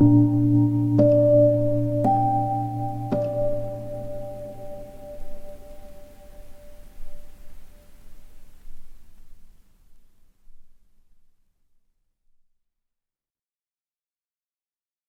you.